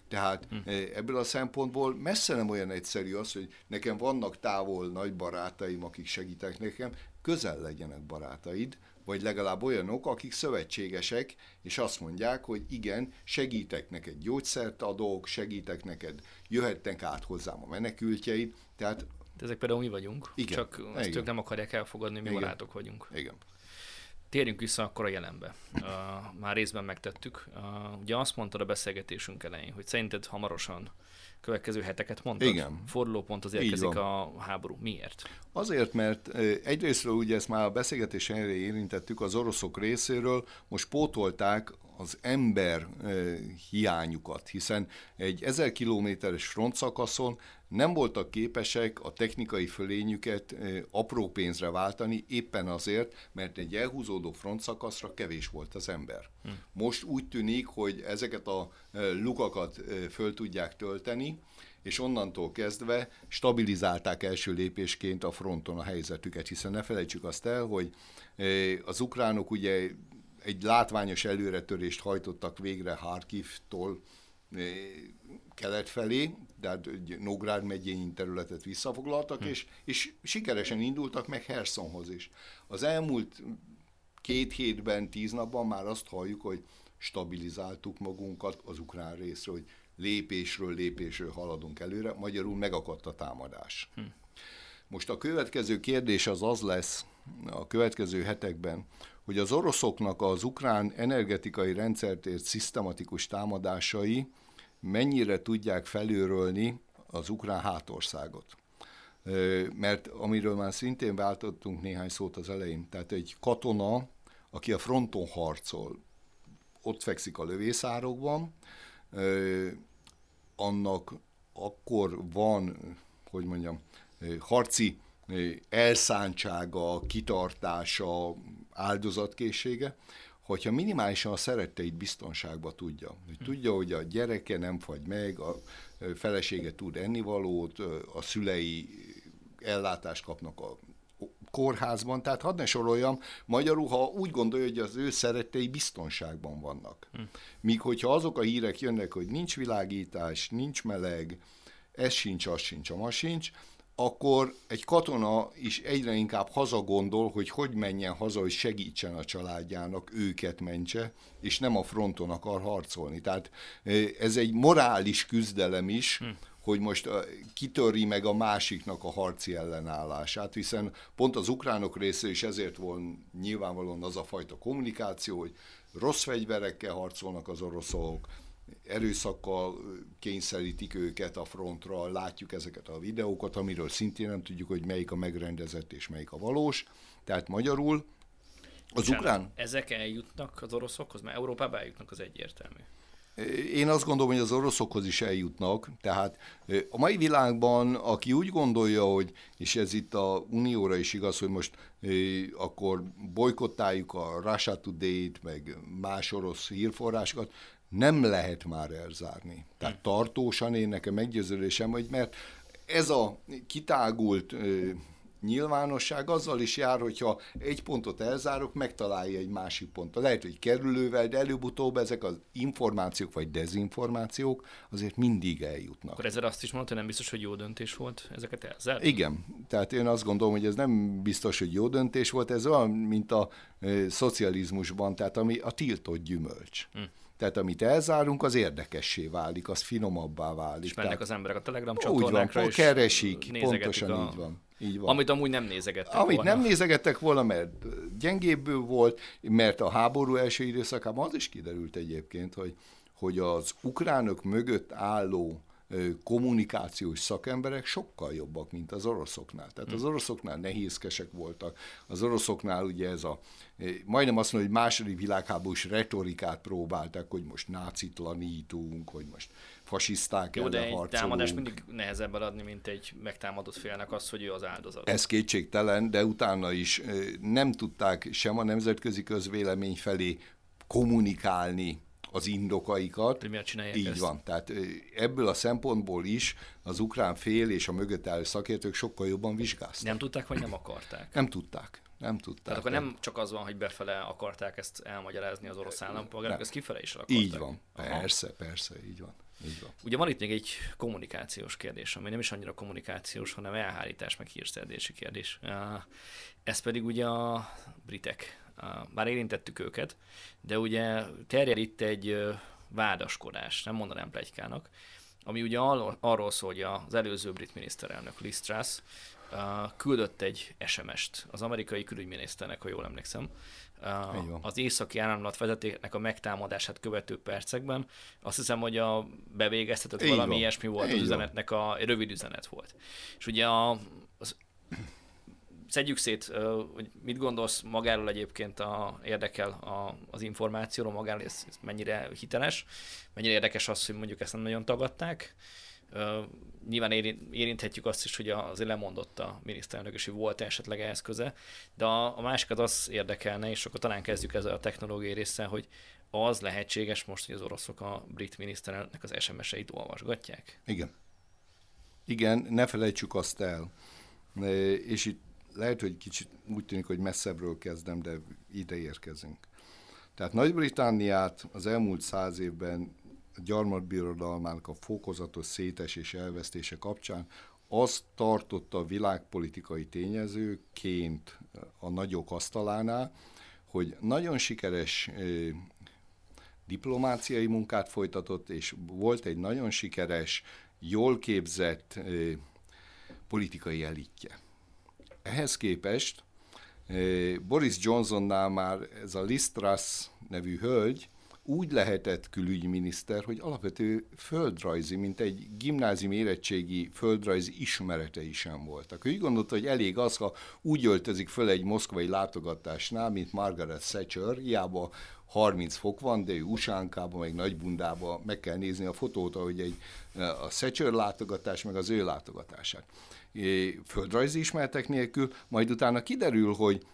Tehát hm. Eh, ebből a szempontból messze nem olyan egyszerű az, hogy nekem vannak távol nagy barátaim, akik segítek nekem, közel legyenek barátaid, vagy legalább olyanok, akik szövetségesek, és azt mondják, hogy igen, segítek neked gyógyszert adok, segítek neked, jöhetnek át hozzám a menekültjeid, tehát de ezek például mi vagyunk, igen, csak ezt igen. ők nem akarják elfogadni, mi igen. barátok vagyunk. Igen. Térjünk vissza akkor a jelenbe. Uh, már részben megtettük. Uh, ugye azt mondtad a beszélgetésünk elején, hogy szerinted hamarosan következő heteket mondtad? Igen. Fordulópont az érkezik a háború. Miért? Azért, mert egyrésztről ugye ezt már a beszélgetés elején érintettük, az oroszok részéről most pótolták az ember hiányukat, hiszen egy ezer kilométeres frontszakaszon nem voltak képesek a technikai fölényüket apró pénzre váltani, éppen azért, mert egy elhúzódó frontszakaszra kevés volt az ember. Hm. Most úgy tűnik, hogy ezeket a lukakat föl tudják tölteni, és onnantól kezdve stabilizálták első lépésként a fronton a helyzetüket, hiszen ne felejtsük azt el, hogy az ukránok ugye egy látványos előretörést hajtottak végre Harkivtól kelet felé, tehát Nógrád megyényi területet visszafoglaltak, hm. és, és sikeresen indultak meg Hersonhoz is. Az elmúlt két hétben, tíz napban már azt halljuk, hogy stabilizáltuk magunkat az ukrán részről, hogy lépésről lépésről haladunk előre, magyarul megakadt a támadás. Hm. Most a következő kérdés az az lesz a következő hetekben, hogy az oroszoknak az ukrán energetikai rendszert ért szisztematikus támadásai mennyire tudják felőrölni az ukrán hátországot. Mert amiről már szintén váltottunk néhány szót az elején, tehát egy katona, aki a fronton harcol, ott fekszik a lövészárokban, annak akkor van, hogy mondjam, harci elszántsága, kitartása, áldozatkészsége, hogyha minimálisan a szeretteit biztonságba tudja, hogy tudja, hogy a gyereke nem fagy meg, a felesége tud ennivalót, a szülei ellátást kapnak a kórházban, tehát hadd ne soroljam, magyarul, ha úgy gondolja, hogy az ő szerettei biztonságban vannak. Hm. Míg hogyha azok a hírek jönnek, hogy nincs világítás, nincs meleg, ez sincs, az sincs, az sincs, akkor egy katona is egyre inkább hazagondol, hogy hogy menjen haza, hogy segítsen a családjának, őket mentse, és nem a fronton akar harcolni. Tehát ez egy morális küzdelem is, hm hogy most kitörri meg a másiknak a harci ellenállását, hiszen pont az ukránok része is ezért van nyilvánvalóan az a fajta kommunikáció, hogy rossz fegyverekkel harcolnak az oroszok, erőszakkal kényszerítik őket a frontra, látjuk ezeket a videókat, amiről szintén nem tudjuk, hogy melyik a megrendezett és melyik a valós. Tehát magyarul az Bocsánat, ukrán... Ezek eljutnak az oroszokhoz, mert Európába eljutnak az egyértelmű. Én azt gondolom, hogy az oroszokhoz is eljutnak, tehát a mai világban, aki úgy gondolja, hogy, és ez itt a Unióra is igaz, hogy most akkor bolykottáljuk a Russia Today-t, meg más orosz hírforrásokat, nem lehet már elzárni. Tehát tartósan én nekem meggyőződésem, hogy mert ez a kitágult nyilvánosság azzal is jár, hogyha egy pontot elzárok, megtalálja egy másik pontot. Lehet, hogy kerülővel, de előbb-utóbb ezek az információk vagy dezinformációk azért mindig eljutnak. Akkor ezzel azt is mondta, hogy nem biztos, hogy jó döntés volt ezeket elzárni? Igen, tehát én azt gondolom, hogy ez nem biztos, hogy jó döntés volt, ez olyan, mint a e, szocializmusban, tehát ami a tiltott gyümölcs. Hm. Tehát amit elzárunk, az érdekessé válik, az finomabbá válik. És mennek Tehát, az emberek a Telegram csatornákra, úgy van, keresik, pontosan a... így van. Így van. Amit amúgy nem nézegettek Amit volna. nem nézegettek volna, mert gyengébből volt, mert a háború első időszakában az is kiderült egyébként, hogy, hogy az ukránok mögött álló kommunikációs szakemberek sokkal jobbak, mint az oroszoknál. Tehát az oroszoknál nehézkesek voltak, az oroszoknál ugye ez a, majdnem azt mondom, hogy második világháborús retorikát próbálták, hogy most nácitlanítunk, hogy most fasiszták Jó, de egy támadás mindig nehezebb adni, mint egy megtámadott félnek az, hogy ő az áldozat. Ez kétségtelen, de utána is nem tudták sem a nemzetközi közvélemény felé kommunikálni az indokaikat. Hogy miért csinálják Így ezt? van. Tehát ebből a szempontból is az ukrán fél és a mögött álló szakértők sokkal jobban vizsgáztak. Nem tudták, vagy nem akarták? Nem tudták. Nem tudták. Tehát akkor nem csak az van, hogy befele akarták ezt elmagyarázni az orosz állampolgárok, ez kifele is akarták. Így van. Aha. Persze, persze, így van. Így van. Ugye van itt még egy kommunikációs kérdés, ami nem is annyira kommunikációs, hanem elhárítás, meg hírszerdési kérdés. Ez pedig ugye a britek már érintettük őket, de ugye terjed itt egy vádaskodás, nem mondanám plegykának, ami ugye arról szól, hogy az előző brit miniszterelnök Liz Truss küldött egy SMS-t az amerikai külügyminiszternek, ha jól emlékszem, az északi áramlat vezetéknek a megtámadását követő percekben. Azt hiszem, hogy a bevégeztetett valami van. ilyesmi volt Így az üzenetnek, a rövid üzenet volt. És ugye a, szedjük szét, hogy mit gondolsz magáról egyébként a, érdekel a, az információról, magáról ez, ez mennyire hiteles, mennyire érdekes az, hogy mondjuk ezt nem nagyon tagadták. Nyilván érinthetjük azt is, hogy azért lemondott a miniszterelnök, és hogy volt esetleg ehhez köze, de a, a másikat az érdekelne, és akkor talán kezdjük ezzel a technológiai része, hogy az lehetséges most, hogy az oroszok a brit miniszterelnöknek az SMS-eit olvasgatják? Igen. Igen, ne felejtsük azt el. És itt lehet, hogy kicsit úgy tűnik, hogy messzebbről kezdem, de ide érkezünk. Tehát Nagy-Britániát az elmúlt száz évben a gyarmatbirodalmának a fokozatos szétes és elvesztése kapcsán azt tartotta a világpolitikai tényezőként a nagyok asztalánál, hogy nagyon sikeres diplomáciai munkát folytatott, és volt egy nagyon sikeres, jól képzett politikai elitje. Ehhez képest eh, Boris Johnsonnál már ez a Liz Truss nevű hölgy úgy lehetett külügyminiszter, hogy alapvető földrajzi, mint egy gimnázium érettségi földrajzi ismeretei sem voltak. Ő úgy gondolta, hogy elég az, ha úgy öltözik föl egy moszkvai látogatásnál, mint Margaret Thatcher, hiába 30 fok van, de ő usánkában, meg nagybundában meg kell nézni a fotót, ahogy egy, a Thatcher látogatás, meg az ő látogatását földrajzi ismeretek nélkül, majd utána kiderül, hogy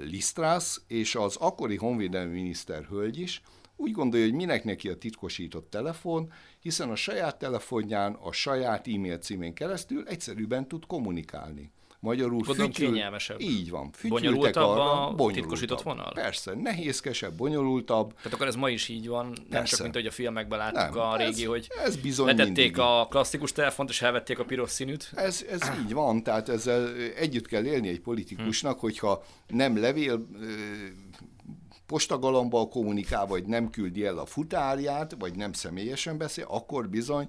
Lisztrász és az akkori honvédelmi miniszter hölgy is úgy gondolja, hogy minek neki a titkosított telefon, hiszen a saját telefonján, a saját e-mail címén keresztül egyszerűbben tud kommunikálni. Magyarul Gondolom fütyül... kényelmesebb. Így van. Bonyolultabb arra, a bonyolultabb. titkosított vonal? Persze, nehézkesebb, bonyolultabb. Tehát akkor ez ma is így van, nem Persze. csak mint hogy a filmekben láttuk nem, a régi, ez, hogy ez bizony letették mindig. a klasszikus telefont, és elvették a piros színűt. Ez, ez így van, tehát ezzel együtt kell élni egy politikusnak, hmm. hogyha nem levél postagalomba kommunikál, vagy nem küldi el a futárját, vagy nem személyesen beszél, akkor bizony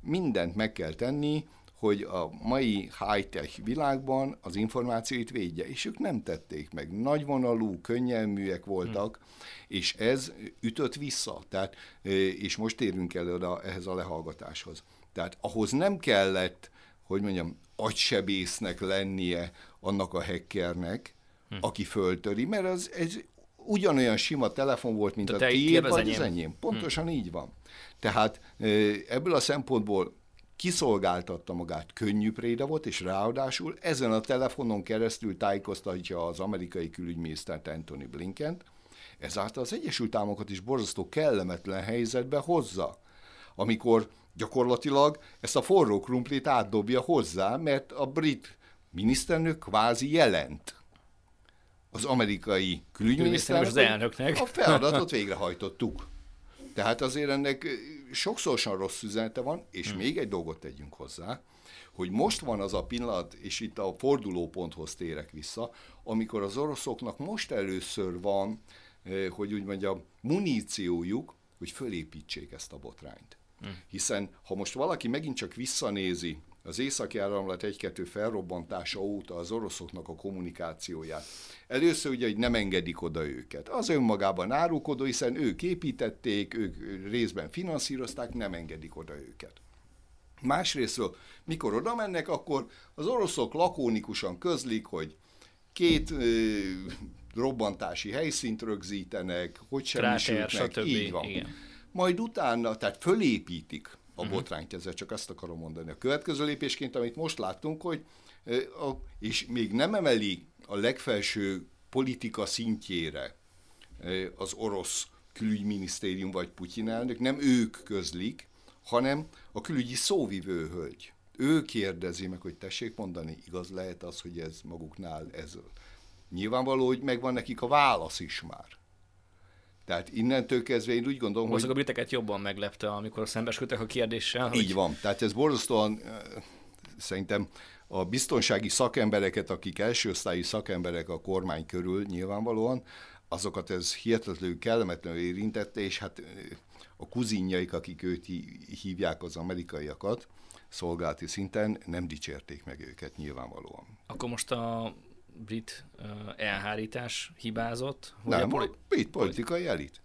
mindent meg kell tenni, hogy a mai high-tech világban az információit védje, és ők nem tették meg. Nagyvonalú, könnyelműek voltak, hmm. és ez ütött vissza. Tehát, és most érünk el oda ehhez a lehallgatáshoz. Tehát ahhoz nem kellett, hogy mondjam, agysebésznek lennie annak a hackernek, hmm. aki föltöri, mert az ez ugyanolyan sima telefon volt, mint Te a tiéd, vagy az enyém. Pontosan hmm. így van. Tehát ebből a szempontból kiszolgáltatta magát, könnyű préda volt, és ráadásul ezen a telefonon keresztül tájékoztatja az amerikai külügyminisztert Anthony Blinken, ezáltal az Egyesült Államokat is borzasztó kellemetlen helyzetbe hozza, amikor gyakorlatilag ezt a forró krumplit átdobja hozzá, mert a brit miniszternök kvázi jelent az amerikai külügyminiszternek, az elnöknek. A feladatot végrehajtottuk. Tehát azért ennek sokszorosan rossz üzenete van, és hmm. még egy dolgot tegyünk hozzá, hogy most van az a pillanat, és itt a fordulóponthoz térek vissza, amikor az oroszoknak most először van, hogy úgy mondjam, muníciójuk, hogy fölépítsék ezt a botrányt. Hmm. Hiszen ha most valaki megint csak visszanézi az északi áramlat 1-2 felrobbantása óta az oroszoknak a kommunikációját. Először ugye, hogy nem engedik oda őket. Az önmagában árulkodó, hiszen ők építették, ők részben finanszírozták, nem engedik oda őket. Másrésztről, mikor oda mennek, akkor az oroszok lakónikusan közlik, hogy két ö, robbantási helyszínt rögzítenek, hogy semmisülnek, így van. Igen. Majd utána, tehát fölépítik a uh-huh. botrányt, ezzel csak azt akarom mondani. A következő lépésként, amit most láttunk, hogy és még nem emeli a legfelső politika szintjére az orosz külügyminisztérium vagy Putyin elnök, nem ők közlik, hanem a külügyi szóvivő hölgy. Ő kérdezi meg, hogy tessék mondani, igaz lehet az, hogy ez maguknál ez. Nyilvánvaló, hogy megvan nekik a válasz is már. Tehát innentől kezdve én úgy gondolom, Most hogy... a briteket jobban meglepte, amikor szembesültek a kérdéssel. Hogy... Így van. Tehát ez borzasztóan szerintem a biztonsági szakembereket, akik elsőosztályi szakemberek a kormány körül nyilvánvalóan, azokat ez hihetetlenül kellemetlenül érintette, és hát a kuzinjaik, akik őt hívják az amerikaiakat, szolgálati szinten nem dicsérték meg őket nyilvánvalóan. Akkor most a brit uh, elhárítás hibázott? Hogy Nem, a, poli- brit politikai elit.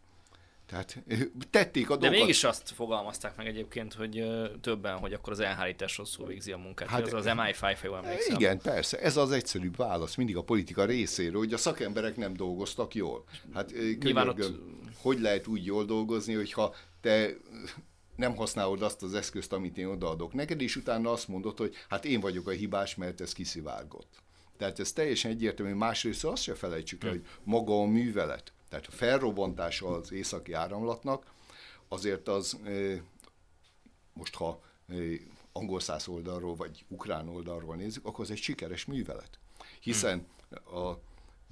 Tehát tették a dolgokat. De mégis azt fogalmazták meg egyébként, hogy többen, hogy akkor az elhárítás rosszul végzi a munkát. Hát, ez az MI5, ha emlékszem. Igen, persze. Ez az egyszerűbb válasz mindig a politika részéről, hogy a szakemberek nem dolgoztak jól. Hát Nyilván ott... hogy lehet úgy jól dolgozni, hogyha te nem használod azt az eszközt, amit én odaadok neked, és utána azt mondod, hogy hát én vagyok a hibás, mert ez kiszivárgott. Tehát ez teljesen egyértelmű. Másrészt azt se felejtsük el, hogy maga a művelet, tehát a felrobbantása az északi áramlatnak, azért az most ha angol száz oldalról vagy ukrán oldalról nézzük, akkor az egy sikeres művelet. Hiszen a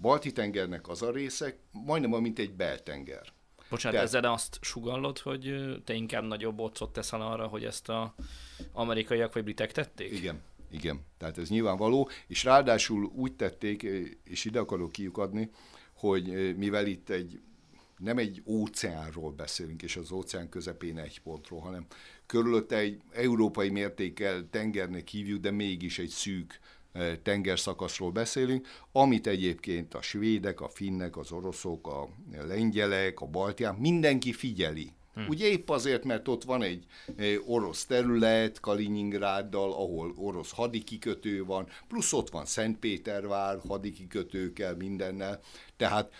balti tengernek az a része majdnem mint egy beltenger. Bocsánat, De... ezzel azt sugallod, hogy te inkább nagyobb otcot teszel arra, hogy ezt a amerikaiak vagy britek tették? Igen, igen, tehát ez nyilvánvaló, és ráadásul úgy tették, és ide akarok kiukadni, hogy mivel itt egy nem egy óceánról beszélünk, és az óceán közepén egy pontról, hanem körülötte egy európai mértékkel tengernek hívjuk, de mégis egy szűk tengerszakaszról beszélünk, amit egyébként a svédek, a finnek, az oroszok, a lengyelek, a baltiák, mindenki figyeli. Hmm. Ugye épp azért, mert ott van egy orosz terület, Kaliningráddal, ahol orosz hadikikötő van, plusz ott van Szentpétervár hadikikötőkkel, mindennel. Tehát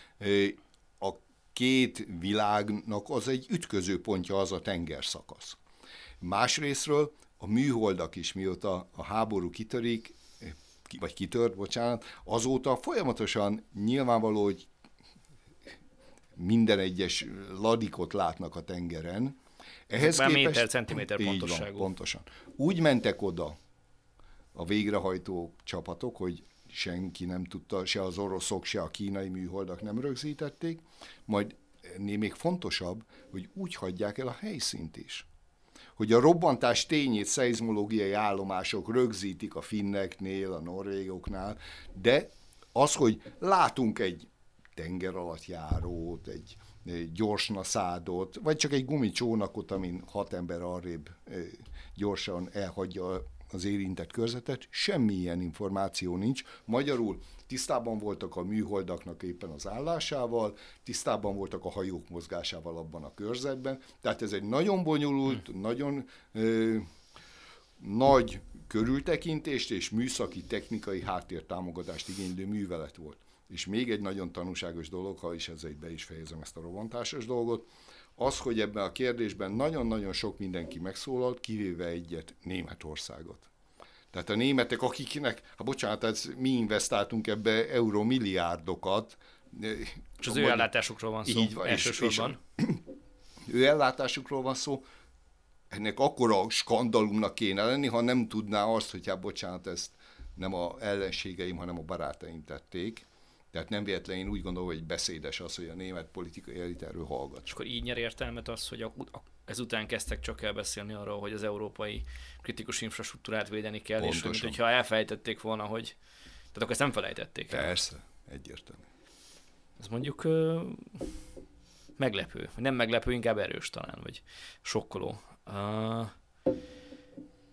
a két világnak az egy ütköző pontja az a tengerszakasz. Másrésztről a műholdak is, mióta a háború kitörik, vagy kitört, bocsánat, azóta folyamatosan nyilvánvaló, hogy minden egyes ladikot látnak a tengeren. Ehhez képest, méter, centiméter pontosságú. Van, pontosan. Úgy mentek oda a végrehajtó csapatok, hogy senki nem tudta, se az oroszok, se a kínai műholdak nem rögzítették, majd ennél még fontosabb, hogy úgy hagyják el a helyszínt is. Hogy a robbantás tényét szeizmológiai állomások rögzítik a finneknél, a norvégoknál, de az, hogy látunk egy tenger alatt járót, egy, egy gyors naszádot, vagy csak egy gumicsónakot, amin hat ember arrébb gyorsan elhagyja az érintett körzetet, semmilyen információ nincs. Magyarul tisztában voltak a műholdaknak éppen az állásával, tisztában voltak a hajók mozgásával abban a körzetben, tehát ez egy nagyon bonyolult, hmm. nagyon ö, nagy körültekintést és műszaki, technikai háttértámogatást igénylő művelet volt. És még egy nagyon tanúságos dolog, ha is ezzel be is fejezem ezt a robantásos dolgot, az, hogy ebben a kérdésben nagyon-nagyon sok mindenki megszólalt, kivéve egyet, Németországot. Tehát a németek, akiknek, ha bocsánat, ez, mi investáltunk ebbe euromilliárdokat, És az ő ellátásukról van szó így van, elsősorban. És, és ő ellátásukról van szó, ennek akkora skandalumnak kéne lenni, ha nem tudná azt, hogy hát bocsánat, ezt nem a ellenségeim, hanem a barátaim tették. Tehát nem véletlenül én úgy gondolom, hogy beszédes az, hogy a német politikai elit erről hallgat. És akkor így nyer értelmet az, hogy a, a, ezután kezdtek csak el beszélni arról, hogy az európai kritikus infrastruktúrát védeni kell, Pontosan. és hogy, hogyha elfelejtették volna, hogy... Tehát akkor ezt nem felejtették el. Persze, egyértelmű. Ez mondjuk ö, meglepő. Nem meglepő, inkább erős talán, vagy sokkoló. Uh,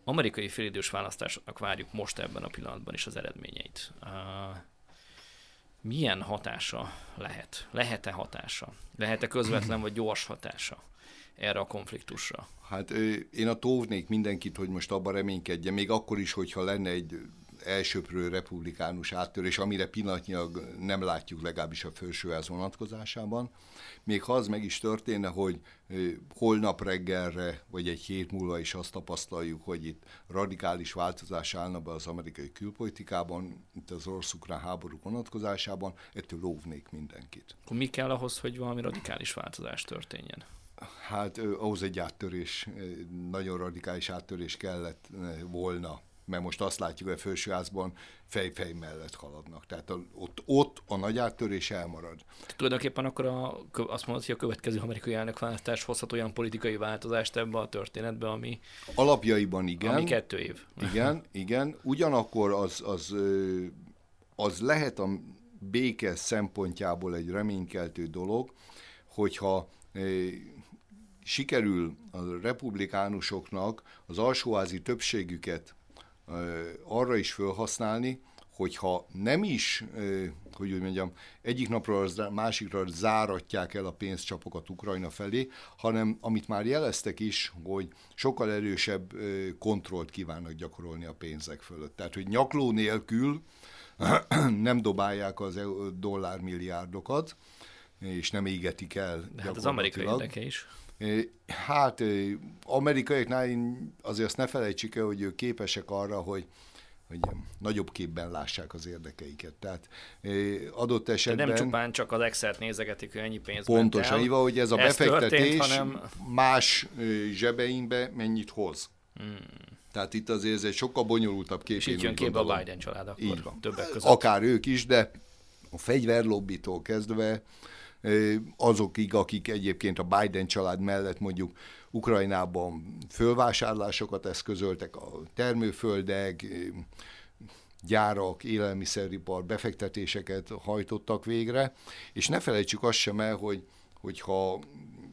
amerikai félidős választásoknak várjuk most ebben a pillanatban is az eredményeit. Uh, milyen hatása lehet? Lehet-e hatása? Lehet-e közvetlen vagy gyors hatása erre a konfliktusra? Hát én a tóvnék mindenkit, hogy most abban reménykedje, még akkor is, hogyha lenne egy elsőprő republikánus áttörés, amire pillanatnyilag nem látjuk legalábbis a felsőház vonatkozásában. Még ha az meg is történne, hogy holnap reggelre, vagy egy hét múlva is azt tapasztaljuk, hogy itt radikális változás állna be az amerikai külpolitikában, itt az orosz háború vonatkozásában, ettől óvnék mindenkit. Akkor mi kell ahhoz, hogy valami radikális változás történjen? Hát ahhoz egy áttörés, nagyon radikális áttörés kellett volna mert most azt látjuk, hogy a felsőházban fej-fej mellett haladnak. Tehát a, ott, ott a nagy áttörés elmarad. Tulajdonképpen akkor a, azt mondod, hogy a következő amerikai elnökválasztás hozhat olyan politikai változást ebbe a történetbe, ami... Alapjaiban igen. Ami kettő év. Igen, igen. Ugyanakkor az, az, az lehet a béke szempontjából egy reménykeltő dolog, hogyha sikerül a republikánusoknak az alsóházi többségüket arra is felhasználni, hogyha nem is, hogy úgy mondjam, egyik napról az másikra záratják el a pénzcsapokat Ukrajna felé, hanem amit már jeleztek is, hogy sokkal erősebb kontrollt kívánnak gyakorolni a pénzek fölött. Tehát, hogy nyakló nélkül nem dobálják az dollármilliárdokat, és nem égetik el. De hát az amerikai érdeke is. Hát amerikaiaknál azért azt ne felejtsük el, hogy ők képesek arra, hogy hogy nagyobb képben lássák az érdekeiket. Tehát adott esetben... De nem csupán csak az Excel-t nézegetik, hogy ennyi pénz Pontosan, így van, hogy ez a ez befektetés történt, hanem... más zsebeinkbe mennyit hoz. Hmm. Tehát itt azért ez egy sokkal bonyolultabb kép. És így jön képbe a Biden család akkor így van. többek között. Akár ők is, de a fegyverlobbitól kezdve azokig, akik egyébként a Biden család mellett mondjuk Ukrajnában fölvásárlásokat eszközöltek, a termőföldek, gyárak, élelmiszeripar befektetéseket hajtottak végre, és ne felejtsük azt sem el, hogy hogyha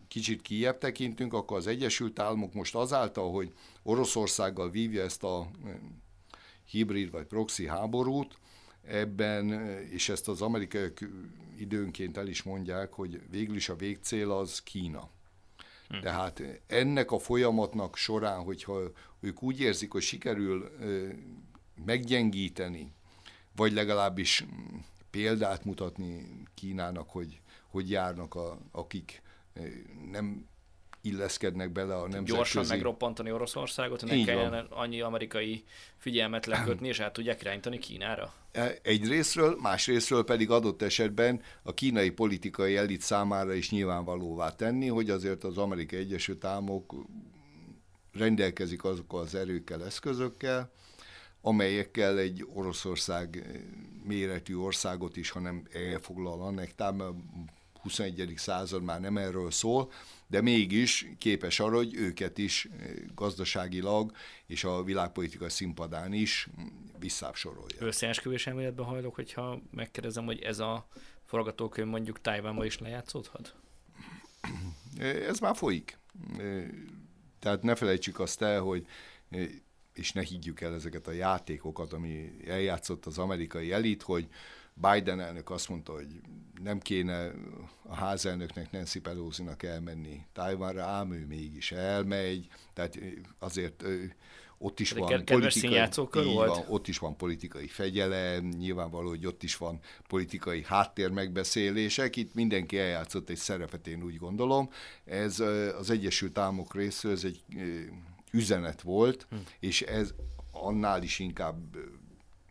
kicsit kijebb tekintünk, akkor az Egyesült Államok most azáltal, hogy Oroszországgal vívja ezt a hibrid vagy proxy háborút, ebben, és ezt az amerikaiak időnként el is mondják, hogy végül is a végcél az Kína. Hm. Tehát ennek a folyamatnak során, hogyha ők úgy érzik, hogy sikerül meggyengíteni, vagy legalábbis példát mutatni Kínának, hogy hogy járnak, a, akik nem illeszkednek bele a nemzetközi... Gyorsan megroppantani Oroszországot, hogy ne kelljen annyi amerikai figyelmet lekötni, és át tudják irányítani Kínára? E, egy részről, más részről pedig adott esetben a kínai politikai elit számára is nyilvánvalóvá tenni, hogy azért az Amerikai Egyesült Államok rendelkezik azokkal az erőkkel, eszközökkel, amelyekkel egy Oroszország méretű országot is, hanem elfoglal annektál, 21. század már nem erről szól, de mégis képes arra, hogy őket is eh, gazdaságilag és a világpolitika színpadán is visszápsorolja. Összeesküvés elméletben hajlok, hogyha megkérdezem, hogy ez a forgatókönyv mondjuk Tájvánban is lejátszódhat? Eh, ez már folyik. Eh, tehát ne felejtsük azt el, hogy és ne higgyük el ezeket a játékokat, ami eljátszott az amerikai elit, hogy Biden elnök azt mondta, hogy nem kéne a házelnöknek Nancy Pelosi-nak elmenni Tajvanra, ám ő mégis elmegy, tehát azért ott is van politikai, volt? Van, ott is van politikai fegyelem, nyilvánvaló, hogy ott is van politikai háttér megbeszélések, itt mindenki eljátszott egy szerepet, én úgy gondolom. Ez az Egyesült Államok részről ez egy üzenet volt, hm. és ez annál is inkább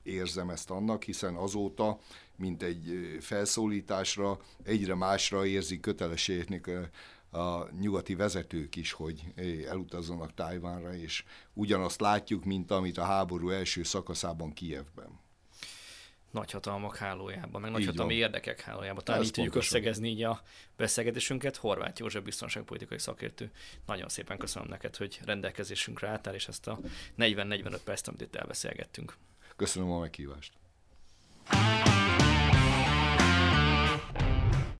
érzem ezt annak, hiszen azóta, mint egy felszólításra, egyre másra érzik kötelességnek a nyugati vezetők is, hogy elutazzanak Tájvánra, és ugyanazt látjuk, mint amit a háború első szakaszában Kijevben nagyhatalmak hálójában, meg nagyhatalmi érdekek hálójában. Talán így tudjuk összegezni így a beszélgetésünket. Horváth József biztonságpolitikai szakértő. Nagyon szépen köszönöm neked, hogy rendelkezésünkre álltál, és ezt a 40-45 percet, amit itt elbeszélgettünk. Köszönöm a meghívást.